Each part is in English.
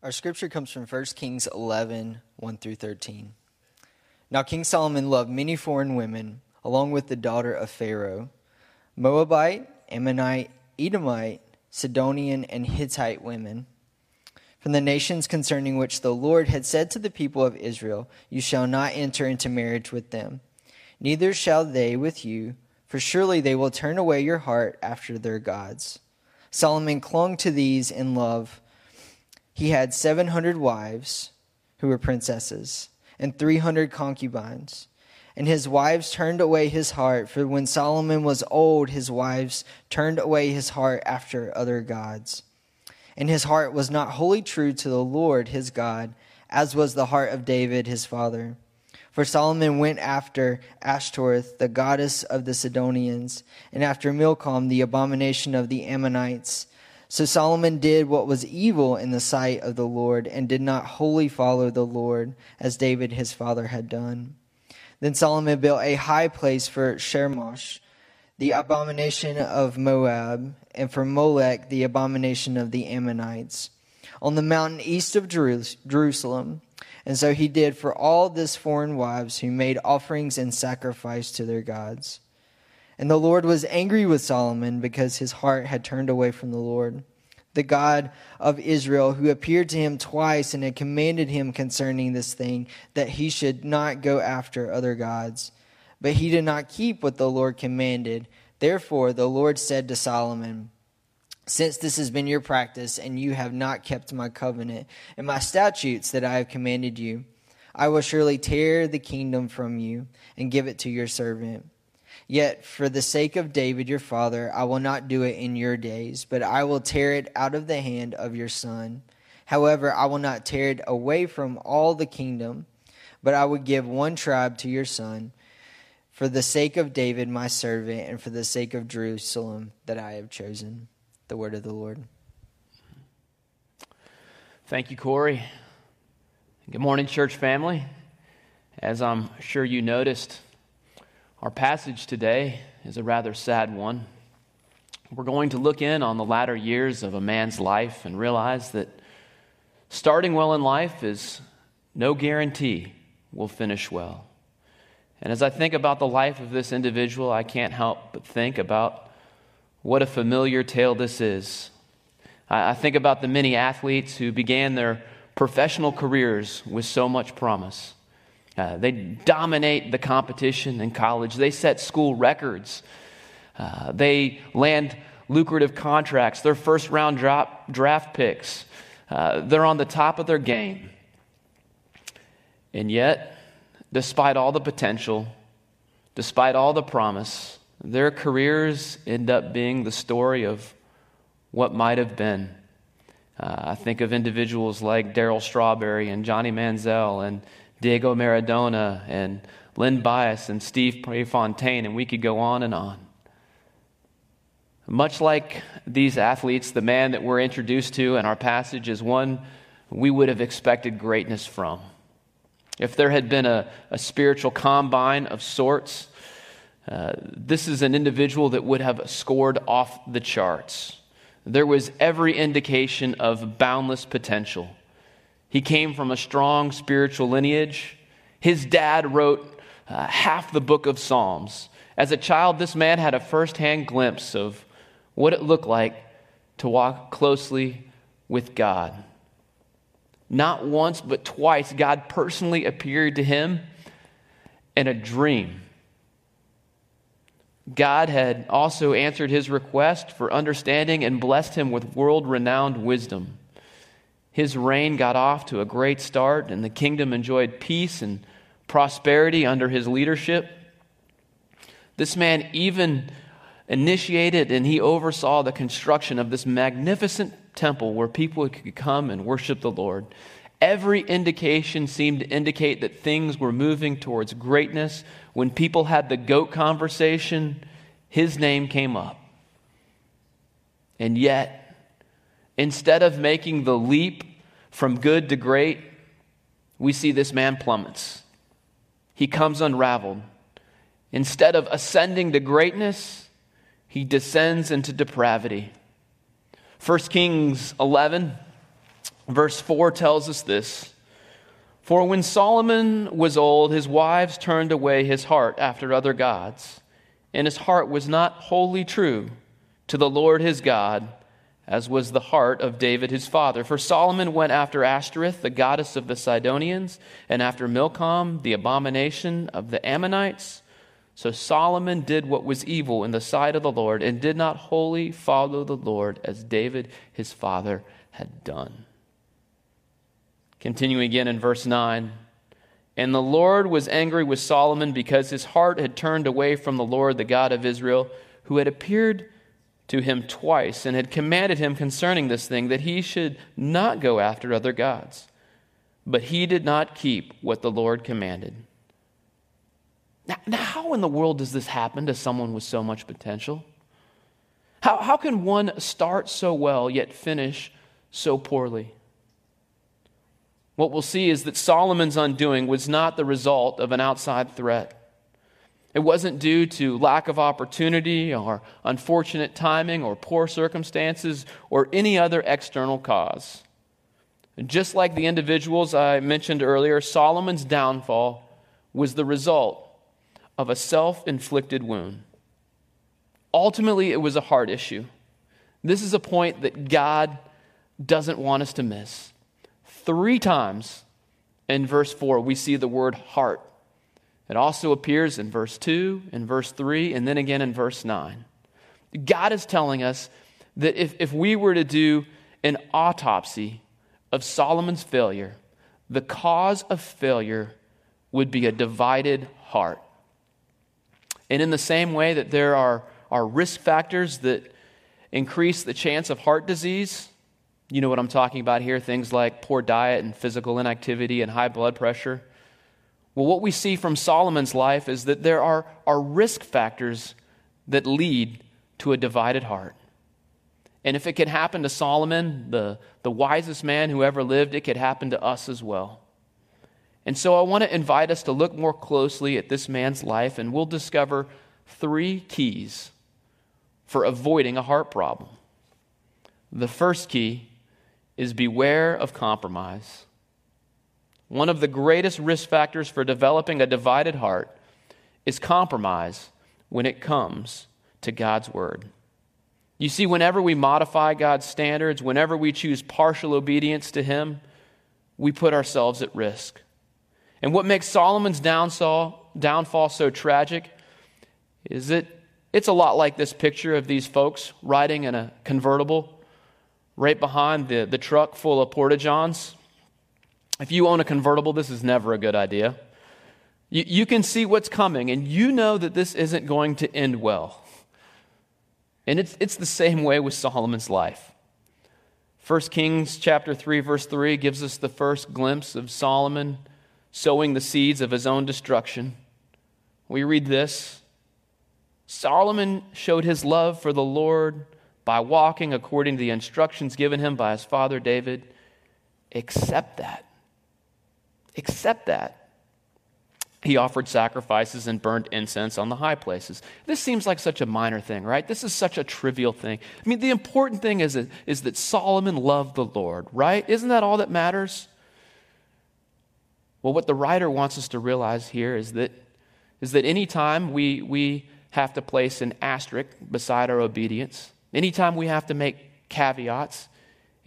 Our scripture comes from 1 Kings 11 1 through 13. Now, King Solomon loved many foreign women, along with the daughter of Pharaoh Moabite, Ammonite, Edomite, Sidonian, and Hittite women from the nations concerning which the Lord had said to the people of Israel, You shall not enter into marriage with them, neither shall they with you, for surely they will turn away your heart after their gods. Solomon clung to these in love he had 700 wives who were princesses and 300 concubines. And his wives turned away his heart, for when Solomon was old, his wives turned away his heart after other gods. And his heart was not wholly true to the Lord his God, as was the heart of David his father. For Solomon went after Ashtoreth, the goddess of the Sidonians, and after Milcom, the abomination of the Ammonites so Solomon did what was evil in the sight of the Lord and did not wholly follow the Lord as David his father had done. Then Solomon built a high place for Chemosh, the abomination of Moab, and for Molech, the abomination of the Ammonites, on the mountain east of Jerusalem. And so he did for all this foreign wives who made offerings and sacrifice to their gods. And the Lord was angry with Solomon because his heart had turned away from the Lord, the God of Israel, who appeared to him twice and had commanded him concerning this thing, that he should not go after other gods. But he did not keep what the Lord commanded. Therefore, the Lord said to Solomon, Since this has been your practice, and you have not kept my covenant and my statutes that I have commanded you, I will surely tear the kingdom from you and give it to your servant. Yet for the sake of David your father, I will not do it in your days, but I will tear it out of the hand of your son. However, I will not tear it away from all the kingdom, but I will give one tribe to your son, for the sake of David my servant, and for the sake of Jerusalem that I have chosen. The word of the Lord. Thank you, Corey. Good morning, church family. As I'm sure you noticed, our passage today is a rather sad one. We're going to look in on the latter years of a man's life and realize that starting well in life is no guarantee we'll finish well. And as I think about the life of this individual, I can't help but think about what a familiar tale this is. I think about the many athletes who began their professional careers with so much promise. Uh, they dominate the competition in college. They set school records. Uh, they land lucrative contracts. They're first round drop, draft picks. Uh, they're on the top of their game. And yet, despite all the potential, despite all the promise, their careers end up being the story of what might have been. Uh, I think of individuals like Darryl Strawberry and Johnny Manziel and Diego Maradona and Len Bias and Steve Prefontaine, and we could go on and on. Much like these athletes, the man that we're introduced to in our passage is one we would have expected greatness from. If there had been a, a spiritual combine of sorts, uh, this is an individual that would have scored off the charts. There was every indication of boundless potential. He came from a strong spiritual lineage. His dad wrote uh, half the book of Psalms. As a child, this man had a firsthand glimpse of what it looked like to walk closely with God. Not once, but twice, God personally appeared to him in a dream. God had also answered his request for understanding and blessed him with world renowned wisdom. His reign got off to a great start, and the kingdom enjoyed peace and prosperity under his leadership. This man even initiated and he oversaw the construction of this magnificent temple where people could come and worship the Lord. Every indication seemed to indicate that things were moving towards greatness. When people had the goat conversation, his name came up. And yet, instead of making the leap from good to great, we see this man plummets. He comes unraveled. Instead of ascending to greatness, he descends into depravity. 1 Kings 11, Verse 4 tells us this For when Solomon was old, his wives turned away his heart after other gods, and his heart was not wholly true to the Lord his God, as was the heart of David his father. For Solomon went after Ashtoreth, the goddess of the Sidonians, and after Milcom, the abomination of the Ammonites. So Solomon did what was evil in the sight of the Lord, and did not wholly follow the Lord as David his father had done. Continuing again in verse 9. And the Lord was angry with Solomon because his heart had turned away from the Lord, the God of Israel, who had appeared to him twice and had commanded him concerning this thing that he should not go after other gods. But he did not keep what the Lord commanded. Now, now how in the world does this happen to someone with so much potential? How, how can one start so well yet finish so poorly? What we'll see is that Solomon's undoing was not the result of an outside threat. It wasn't due to lack of opportunity or unfortunate timing or poor circumstances or any other external cause. Just like the individuals I mentioned earlier, Solomon's downfall was the result of a self inflicted wound. Ultimately, it was a heart issue. This is a point that God doesn't want us to miss. Three times in verse 4, we see the word heart. It also appears in verse 2, in verse 3, and then again in verse 9. God is telling us that if, if we were to do an autopsy of Solomon's failure, the cause of failure would be a divided heart. And in the same way that there are, are risk factors that increase the chance of heart disease, you know what I'm talking about here things like poor diet and physical inactivity and high blood pressure. Well, what we see from Solomon's life is that there are, are risk factors that lead to a divided heart. And if it could happen to Solomon, the, the wisest man who ever lived, it could happen to us as well. And so I want to invite us to look more closely at this man's life, and we'll discover three keys for avoiding a heart problem. The first key is beware of compromise. One of the greatest risk factors for developing a divided heart is compromise when it comes to God's word. You see, whenever we modify God's standards, whenever we choose partial obedience to Him, we put ourselves at risk. And what makes Solomon's downfall, downfall so tragic is that it's a lot like this picture of these folks riding in a convertible right behind the, the truck full of Porta Johns. If you own a convertible, this is never a good idea. You, you can see what's coming, and you know that this isn't going to end well. And it's, it's the same way with Solomon's life. 1 Kings chapter 3 verse 3 gives us the first glimpse of Solomon sowing the seeds of his own destruction. We read this Solomon showed his love for the Lord by walking according to the instructions given him by his father David. except that. Accept that. He offered sacrifices and burned incense on the high places. This seems like such a minor thing, right? This is such a trivial thing. I mean, the important thing is, is that Solomon loved the Lord, right? Isn't that all that matters? Well, what the writer wants us to realize here is that, is that anytime we, we have to place an asterisk beside our obedience, Anytime we have to make caveats,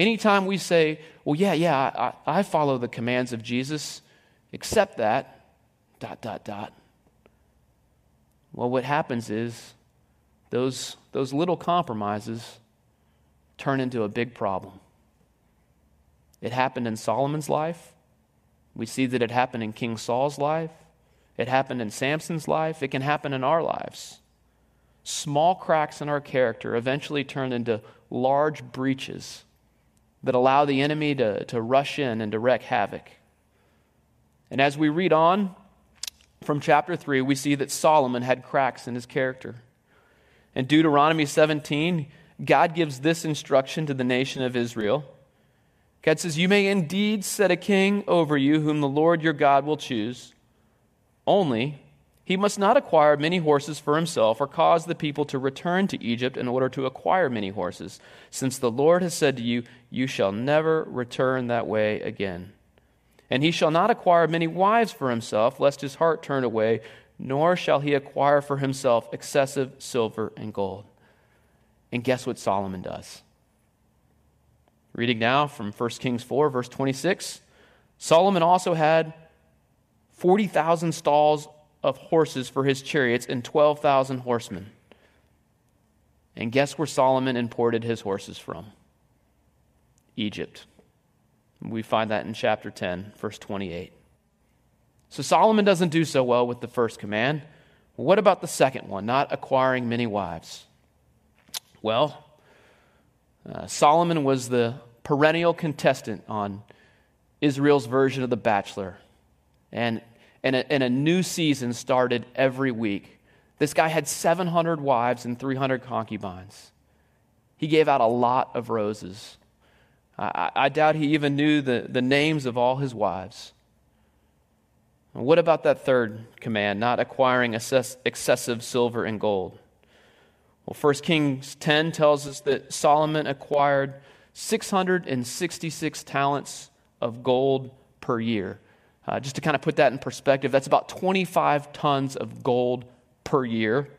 anytime we say, well, yeah, yeah, I, I follow the commands of Jesus, accept that, dot, dot, dot. Well, what happens is those, those little compromises turn into a big problem. It happened in Solomon's life. We see that it happened in King Saul's life. It happened in Samson's life. It can happen in our lives small cracks in our character eventually turn into large breaches that allow the enemy to, to rush in and to wreak havoc. And as we read on from chapter 3, we see that Solomon had cracks in his character. In Deuteronomy 17, God gives this instruction to the nation of Israel. God says, You may indeed set a king over you, whom the Lord your God will choose. Only He must not acquire many horses for himself or cause the people to return to Egypt in order to acquire many horses, since the Lord has said to you, You shall never return that way again. And he shall not acquire many wives for himself, lest his heart turn away, nor shall he acquire for himself excessive silver and gold. And guess what Solomon does? Reading now from 1 Kings 4, verse 26. Solomon also had 40,000 stalls of horses for his chariots and 12,000 horsemen. And guess where Solomon imported his horses from? Egypt. We find that in chapter 10, verse 28. So Solomon doesn't do so well with the first command. What about the second one, not acquiring many wives? Well, uh, Solomon was the perennial contestant on Israel's version of The Bachelor. And and a, and a new season started every week. This guy had 700 wives and 300 concubines. He gave out a lot of roses. I, I doubt he even knew the, the names of all his wives. What about that third command, not acquiring excess, excessive silver and gold? Well, 1 Kings 10 tells us that Solomon acquired 666 talents of gold per year. Uh, just to kind of put that in perspective, that's about 25 tons of gold per year.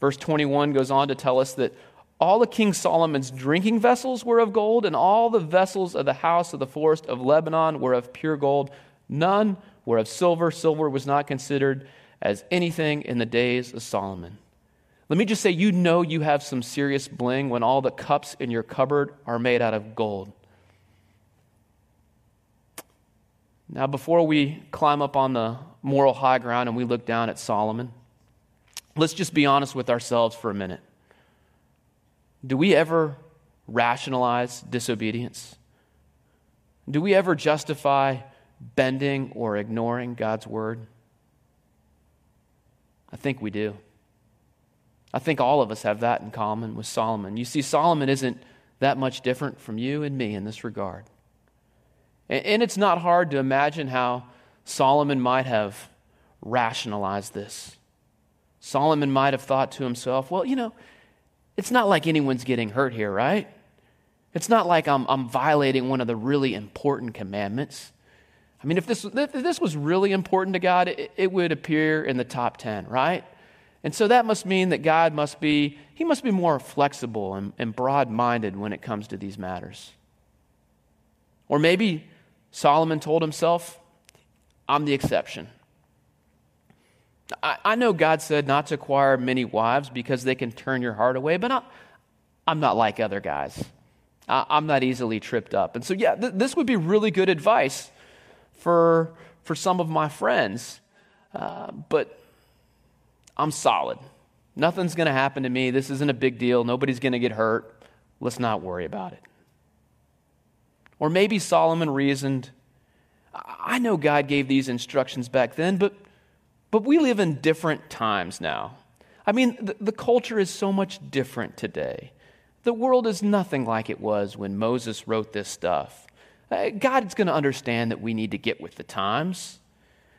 Verse 21 goes on to tell us that all of King Solomon's drinking vessels were of gold, and all the vessels of the house of the forest of Lebanon were of pure gold. None were of silver. Silver was not considered as anything in the days of Solomon. Let me just say, you know you have some serious bling when all the cups in your cupboard are made out of gold. Now, before we climb up on the moral high ground and we look down at Solomon, let's just be honest with ourselves for a minute. Do we ever rationalize disobedience? Do we ever justify bending or ignoring God's word? I think we do. I think all of us have that in common with Solomon. You see, Solomon isn't that much different from you and me in this regard. And it's not hard to imagine how Solomon might have rationalized this. Solomon might have thought to himself, well, you know, it's not like anyone's getting hurt here, right? It's not like I'm, I'm violating one of the really important commandments. I mean, if this, if this was really important to God, it, it would appear in the top 10, right? And so that must mean that God must be, he must be more flexible and, and broad minded when it comes to these matters. Or maybe Solomon told himself, I'm the exception. I, I, know God said not to acquire many wives because they can turn your heart away, but I, am not like other guys. I, am not easily tripped up. And so, yeah, th- this would be really good advice for, for some of my friends. Uh, but I'm solid. Nothing's going to happen to me. This isn't a big deal. Nobody's going to get hurt. Let's not worry about it. Or maybe Solomon reasoned, I know God gave these instructions back then, but, but we live in different times now. I mean, the, the culture is so much different today. The world is nothing like it was when Moses wrote this stuff. Uh, God's going to understand that we need to get with the times.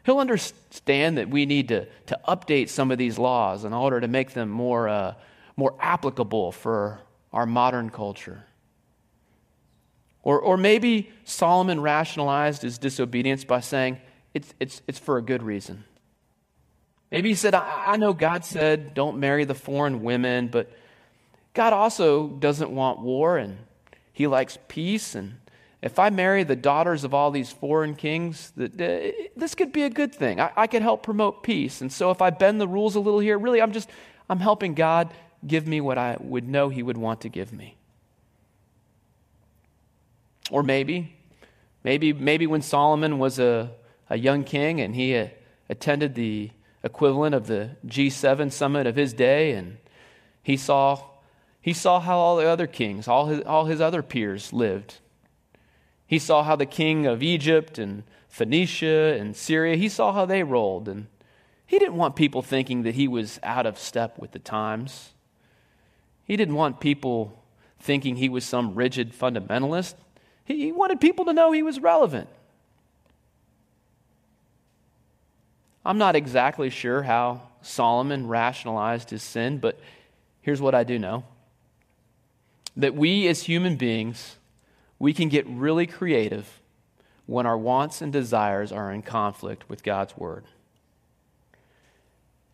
He'll understand that we need to, to update some of these laws in order to make them more, uh, more applicable for our modern culture. Or, or maybe Solomon rationalized his disobedience by saying, it's, it's, it's for a good reason. Maybe he said, I, I know God said don't marry the foreign women, but God also doesn't want war and he likes peace. And if I marry the daughters of all these foreign kings, uh, this could be a good thing. I, I could help promote peace. And so if I bend the rules a little here, really, I'm just, I'm helping God give me what I would know he would want to give me. Or maybe, maybe, maybe when Solomon was a, a young king and he uh, attended the equivalent of the G7 summit of his day, and he saw, he saw how all the other kings, all his, all his other peers lived. He saw how the king of Egypt and Phoenicia and Syria, he saw how they rolled. And he didn't want people thinking that he was out of step with the times. He didn't want people thinking he was some rigid fundamentalist. He wanted people to know he was relevant. I'm not exactly sure how Solomon rationalized his sin, but here's what I do know that we as human beings, we can get really creative when our wants and desires are in conflict with God's word.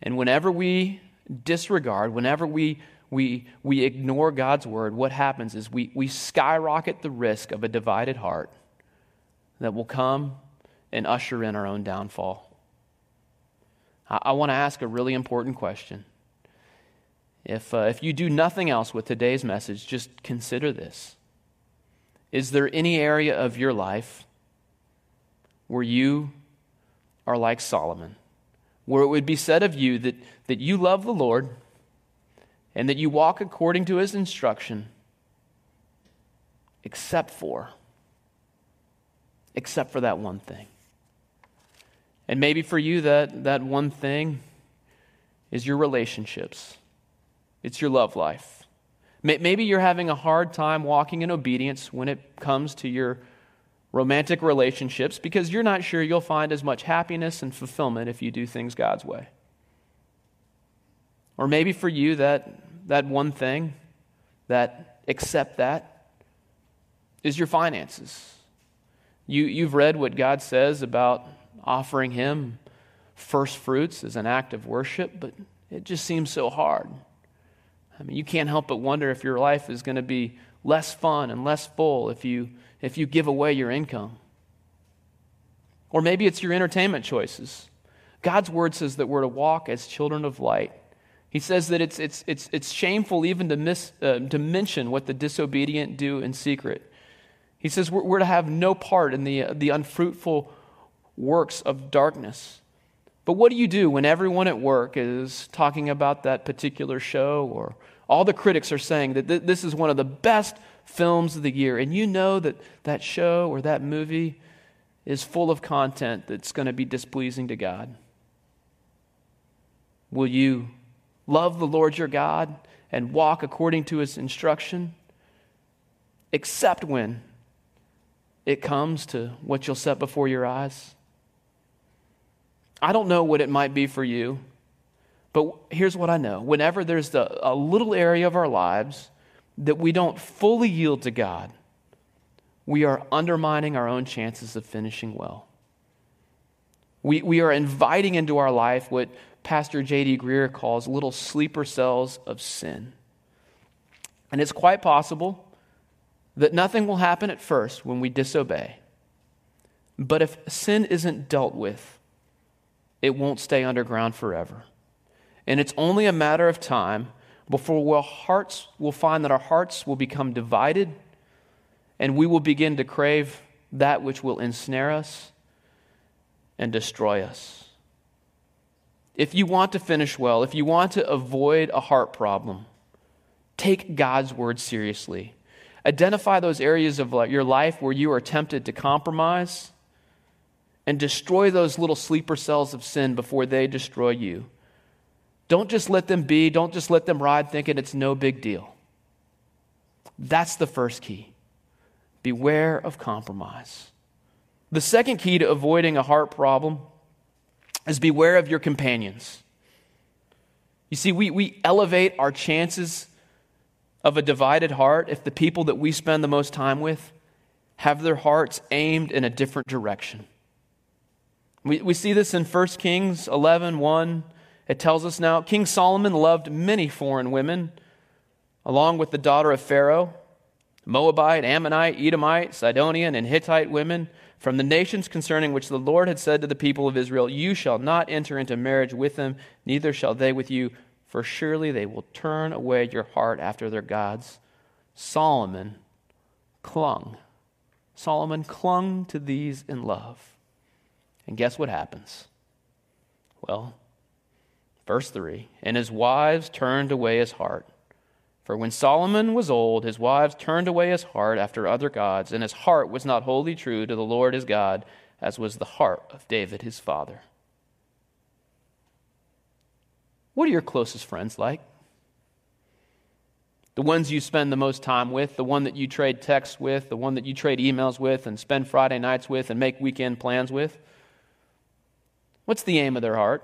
And whenever we disregard, whenever we, we, we ignore God's word, what happens is we, we skyrocket the risk of a divided heart that will come and usher in our own downfall. I, I want to ask a really important question. If, uh, if you do nothing else with today's message, just consider this. Is there any area of your life where you are like Solomon? where it would be said of you that, that you love the Lord and that you walk according to his instruction, except for, except for that one thing. And maybe for you, that, that one thing is your relationships, it's your love life. Maybe you're having a hard time walking in obedience when it comes to your romantic relationships because you're not sure you'll find as much happiness and fulfillment if you do things God's way. Or maybe for you, that, that one thing, that accept that, is your finances. You, you've read what God says about offering Him first fruits as an act of worship, but it just seems so hard. I mean, you can't help but wonder if your life is going to be less fun and less full if you if you give away your income. Or maybe it's your entertainment choices. God's word says that we're to walk as children of light. He says that it's, it's, it's, it's shameful even to, miss, uh, to mention what the disobedient do in secret. He says we're, we're to have no part in the, uh, the unfruitful works of darkness. But what do you do when everyone at work is talking about that particular show or all the critics are saying that th- this is one of the best films of the year, and you know that that show or that movie is full of content that's going to be displeasing to God? Will you love the Lord your God and walk according to his instruction? Except when it comes to what you'll set before your eyes. I don't know what it might be for you, but here's what I know. Whenever there's the, a little area of our lives that we don't fully yield to God, we are undermining our own chances of finishing well. We, we are inviting into our life what Pastor J.D. Greear calls little sleeper cells of sin. And it's quite possible that nothing will happen at first when we disobey. But if sin isn't dealt with, it won't stay underground forever. And it's only a matter of time before we'll hearts will find that our hearts will become divided and we will begin to crave that which will ensnare us and destroy us. If you want to finish well, if you want to avoid a heart problem, take God's word seriously. Identify those areas of your life where you are tempted to compromise and destroy those little sleeper cells of sin before they destroy you. Don't just let them be, don't just let them ride thinking it's no big deal. That's the first key. Beware of compromise. The second key to avoiding a heart problem is beware of your companions. You see, we, we elevate our chances of a divided heart if the people that we spend the most time with have their hearts aimed in a different direction. We, we see this in 1 Kings 11 1 it tells us now King Solomon loved many foreign women, along with the daughter of Pharaoh, Moabite, Ammonite, Edomite, Sidonian, and Hittite women from the nations concerning which the Lord had said to the people of Israel, You shall not enter into marriage with them, neither shall they with you, for surely they will turn away your heart after their gods. Solomon clung. Solomon clung to these in love. And guess what happens? Well, Verse 3 And his wives turned away his heart. For when Solomon was old, his wives turned away his heart after other gods, and his heart was not wholly true to the Lord his God, as was the heart of David his father. What are your closest friends like? The ones you spend the most time with, the one that you trade texts with, the one that you trade emails with and spend Friday nights with and make weekend plans with? What's the aim of their heart?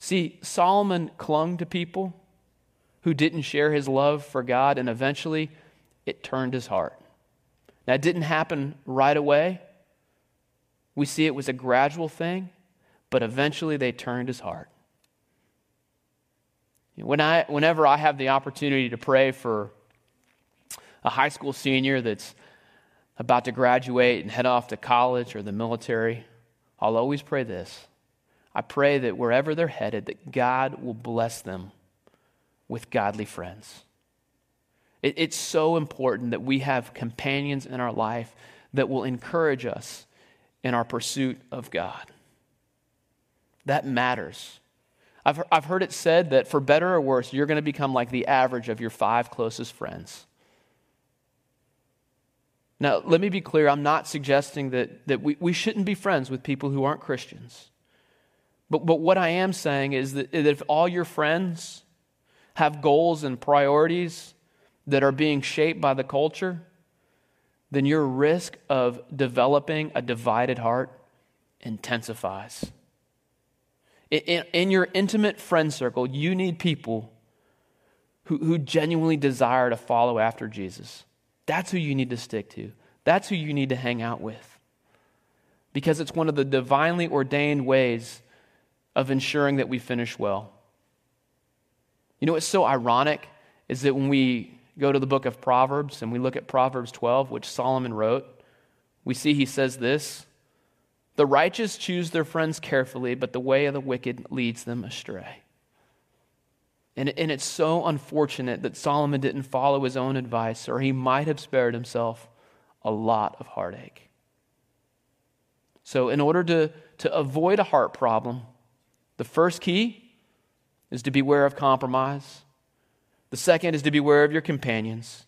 See, Solomon clung to people who didn't share his love for God, and eventually it turned his heart. Now, it didn't happen right away. We see it was a gradual thing, but eventually they turned his heart. When I, whenever I have the opportunity to pray for a high school senior that's about to graduate and head off to college or the military, I'll always pray this. I pray that wherever they're headed, that God will bless them with godly friends. It, it's so important that we have companions in our life that will encourage us in our pursuit of God. That matters. I've, I've heard it said that for better or worse, you're going to become like the average of your five closest friends. Now, let me be clear. I'm not suggesting that, that we, we shouldn't be friends with people who aren't Christians. But, but what I am saying is that, if all your friends have goals and priorities that are being shaped by the culture, then your risk of developing a divided heart intensifies. In, in, your intimate friend circle, you need people who, who genuinely desire to follow after Jesus. That's who you need to stick to. That's who you need to hang out with. Because it's one of the divinely ordained ways of ensuring that we finish well. You know what's so ironic is that when we go to the book of Proverbs and we look at Proverbs 12, which Solomon wrote, we see he says this The righteous choose their friends carefully, but the way of the wicked leads them astray. And, and it's so unfortunate that Solomon didn't follow his own advice, or he might have spared himself a lot of heartache. So, in order to, to avoid a heart problem, the first key is to beware of compromise. The second is to beware of your companions.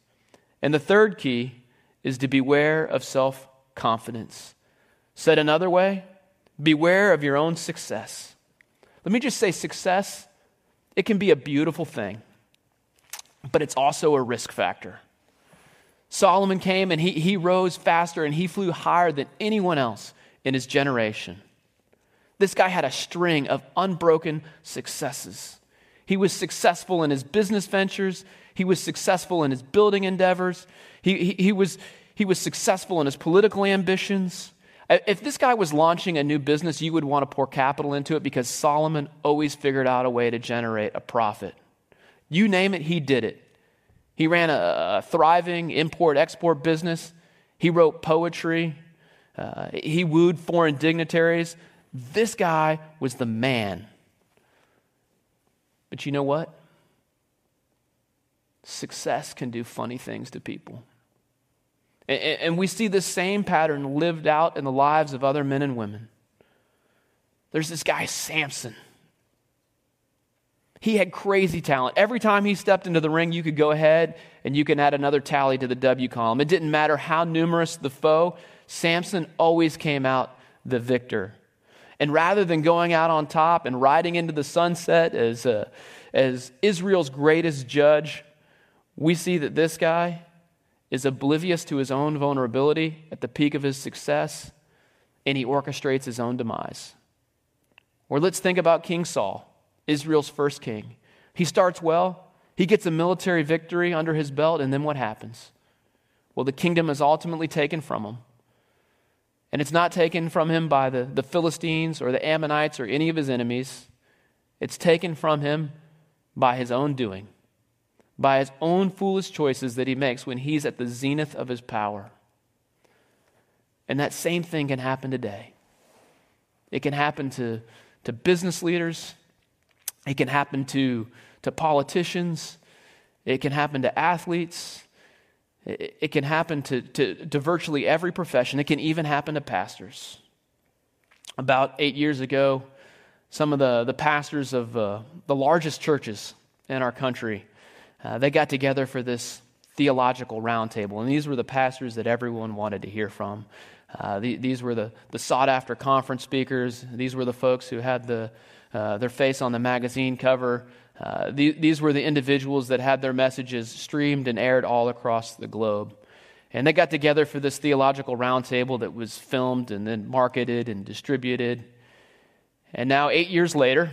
And the third key is to beware of self confidence. Said another way, beware of your own success. Let me just say success, it can be a beautiful thing, but it's also a risk factor. Solomon came and he, he rose faster and he flew higher than anyone else in his generation. This guy had a string of unbroken successes. He was successful in his business ventures. He was successful in his building endeavors. He, he, he, was, he was successful in his political ambitions. If this guy was launching a new business, you would want to pour capital into it because Solomon always figured out a way to generate a profit. You name it, he did it. He ran a, thriving import export business. He wrote poetry. Uh, he wooed foreign dignitaries. This guy was the man. But you know what? Success can do funny things to people. And, we see this same pattern lived out in the lives of other men and women. There's this guy, Samson. He had crazy talent. Every time he stepped into the ring, you could go ahead and you can add another tally to the W column. It didn't matter how numerous the foe, Samson always came out the victor. And rather than going out on top and riding into the sunset as, uh, as Israel's greatest judge, we see that this guy is oblivious to his own vulnerability at the peak of his success, and he orchestrates his own demise. Or let's think about King Saul. Israel's first king. He starts well, he gets a military victory under his belt, and then what happens? Well, the kingdom is ultimately taken from him. And it's not taken from him by the, the Philistines or the Ammonites or any of his enemies. It's taken from him by his own doing, by his own foolish choices that he makes when he's at the zenith of his power. And that same thing can happen today. It can happen to, to business leaders, it can happen to, to politicians. It can happen to athletes. It, can happen to, to, to virtually every profession. It can even happen to pastors. About eight years ago, some of the, the pastors of uh, the largest churches in our country, uh, they got together for this theological roundtable. And these were the pastors that everyone wanted to hear from. Uh, the, these were the, the sought after conference speakers. These were the folks who had the, uh, their face on the magazine cover. Uh, the, these were the individuals that had their messages streamed and aired all across the globe. And they got together for this theological roundtable that was filmed and then marketed and distributed. And now, eight years later,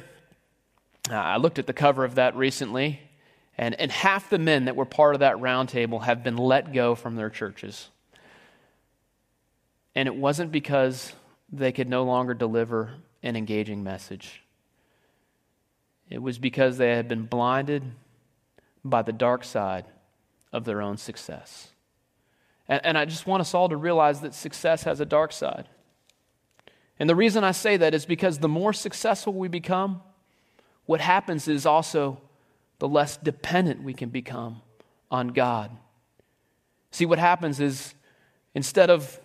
uh, I looked at the cover of that recently, and, and half the men that were part of that roundtable have been let go from their churches. And it wasn't because they could no longer deliver an engaging message, it was because they had been blinded by the dark side of their own success. And, and I just want us all to realize that success has a dark side. And the reason I say that is because the more successful we become, what happens is also the less dependent we can become on God. See, what happens is instead of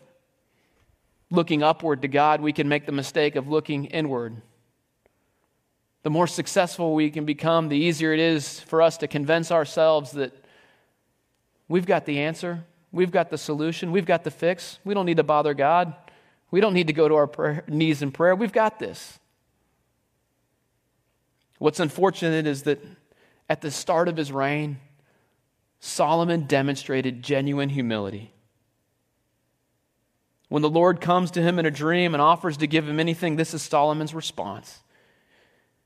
looking upward to God, we can make the mistake of looking inward. The more successful we can become, the easier it is for us to convince ourselves that we've got the answer, we've got the solution, we've got the fix. We don't need to bother God. We don't need to go to our prayer, knees in prayer. We've got this. What's unfortunate is that at the start of his reign, Solomon demonstrated genuine humility. When the Lord comes to him in a dream and offers to give him anything, this is Solomon's response.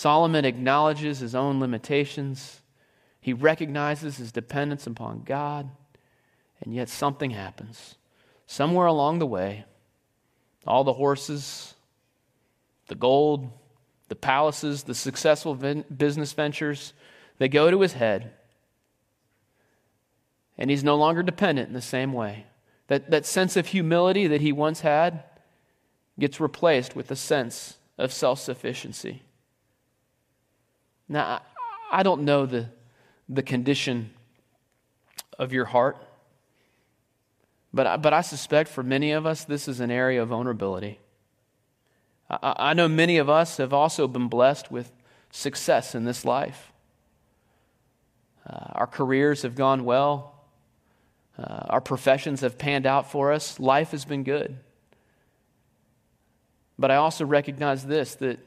Solomon acknowledges his own limitations, he recognizes his dependence upon God, and yet something happens. Somewhere along the way, all the horses, the gold, the palaces, the successful business ventures, they go to his head and he's no longer dependent in the same way. That, that sense of humility that he once had gets replaced with a sense of self sufficiency. Now, I don't know the, the condition of your heart, but I, but I suspect for many of us, this is an area of vulnerability. I, I know many of us have also been blessed with success in this life. Uh, our careers have gone well. Uh, our professions have panned out for us. Life has been good. But I also recognize this that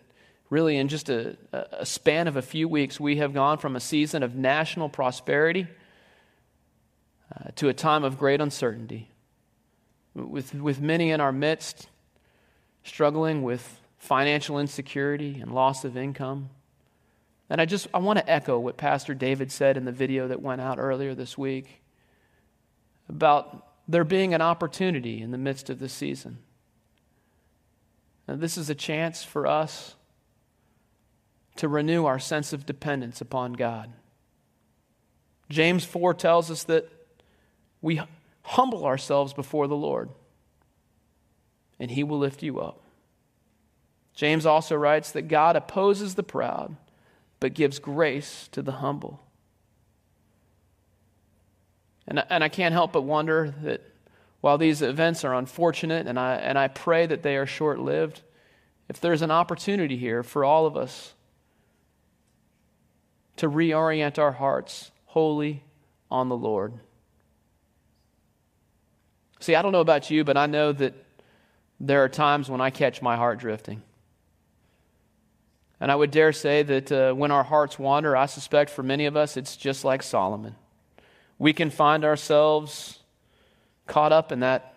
really, in just a, a span of a few weeks, we have gone from a season of national prosperity uh, to a time of great uncertainty. With, with many in our midst struggling with financial insecurity and loss of income. And I just I want to echo what Pastor David said in the video that went out earlier this week about there being an opportunity in the midst of this season. And this is a chance for us to renew our sense of dependence upon God. James 4 tells us that we humble ourselves before the Lord, and He will lift you up. James also writes that God opposes the proud, but gives grace to the humble. And, and I can't help but wonder that while these events are unfortunate, and I, and I pray that they are short lived, if there's an opportunity here for all of us to reorient our hearts wholly on the Lord. See, I don't know about you, but I know that there are times when I catch my heart drifting. And I would dare say that uh, when our hearts wander, I suspect for many of us, it's just like Solomon we can find ourselves caught up in that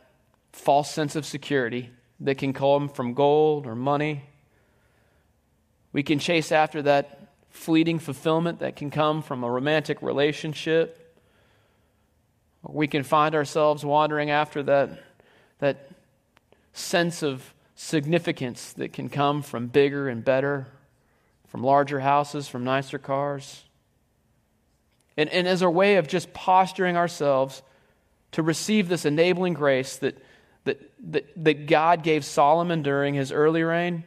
false sense of security that can come from gold or money. We can chase after that fleeting fulfillment that can come from a romantic relationship. We can find ourselves wandering after that, that sense of significance that can come from bigger and better, from larger houses, from nicer cars and, and as a way of just posturing ourselves to receive this enabling grace that, that, that, that God gave Solomon during his early reign,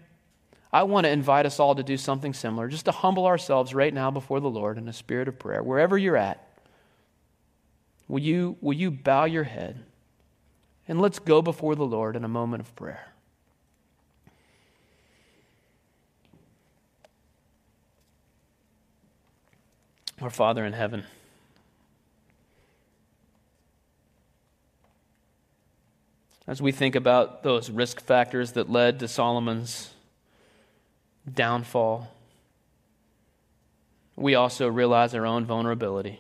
I want to invite us all to do something similar, just to humble ourselves right now before the Lord in a spirit of prayer, wherever you're at. will you, will you bow your head and let's go before the Lord in a moment of prayer. Our Father in heaven, as we think about those risk factors that led to Solomon's downfall, we also realize our own vulnerability.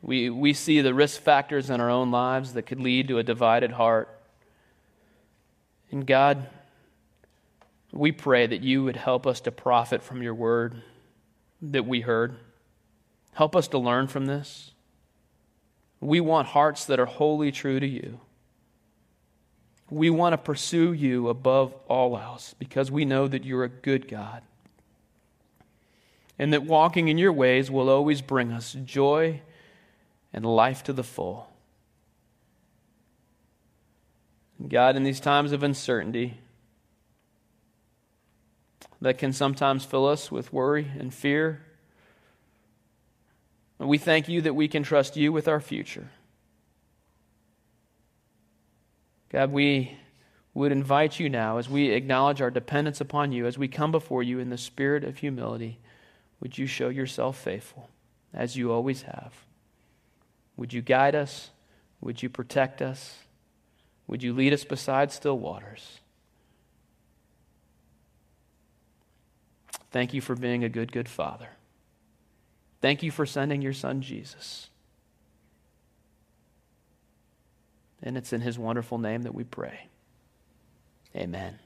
We, we see the risk factors in our own lives that could lead to a divided heart. And God, we pray that you would help us to profit from your word that we heard. Help us to learn from this. We want hearts that are wholly true to you. We want to pursue you above all else because we know that you're a good God and that walking in your ways will always bring us joy and life to the full. God, in these times of uncertainty that can sometimes fill us with worry and fear, we thank you that we can trust you with our future. God, we would invite you now as we acknowledge our dependence upon you, as we come before you in the spirit of humility, would you show yourself faithful as you always have? Would you guide us? Would you protect us? Would you lead us beside still waters? Thank you for being a good, good Father. Thank you for sending your Son, Jesus. And it's in his wonderful name that we pray. Amen.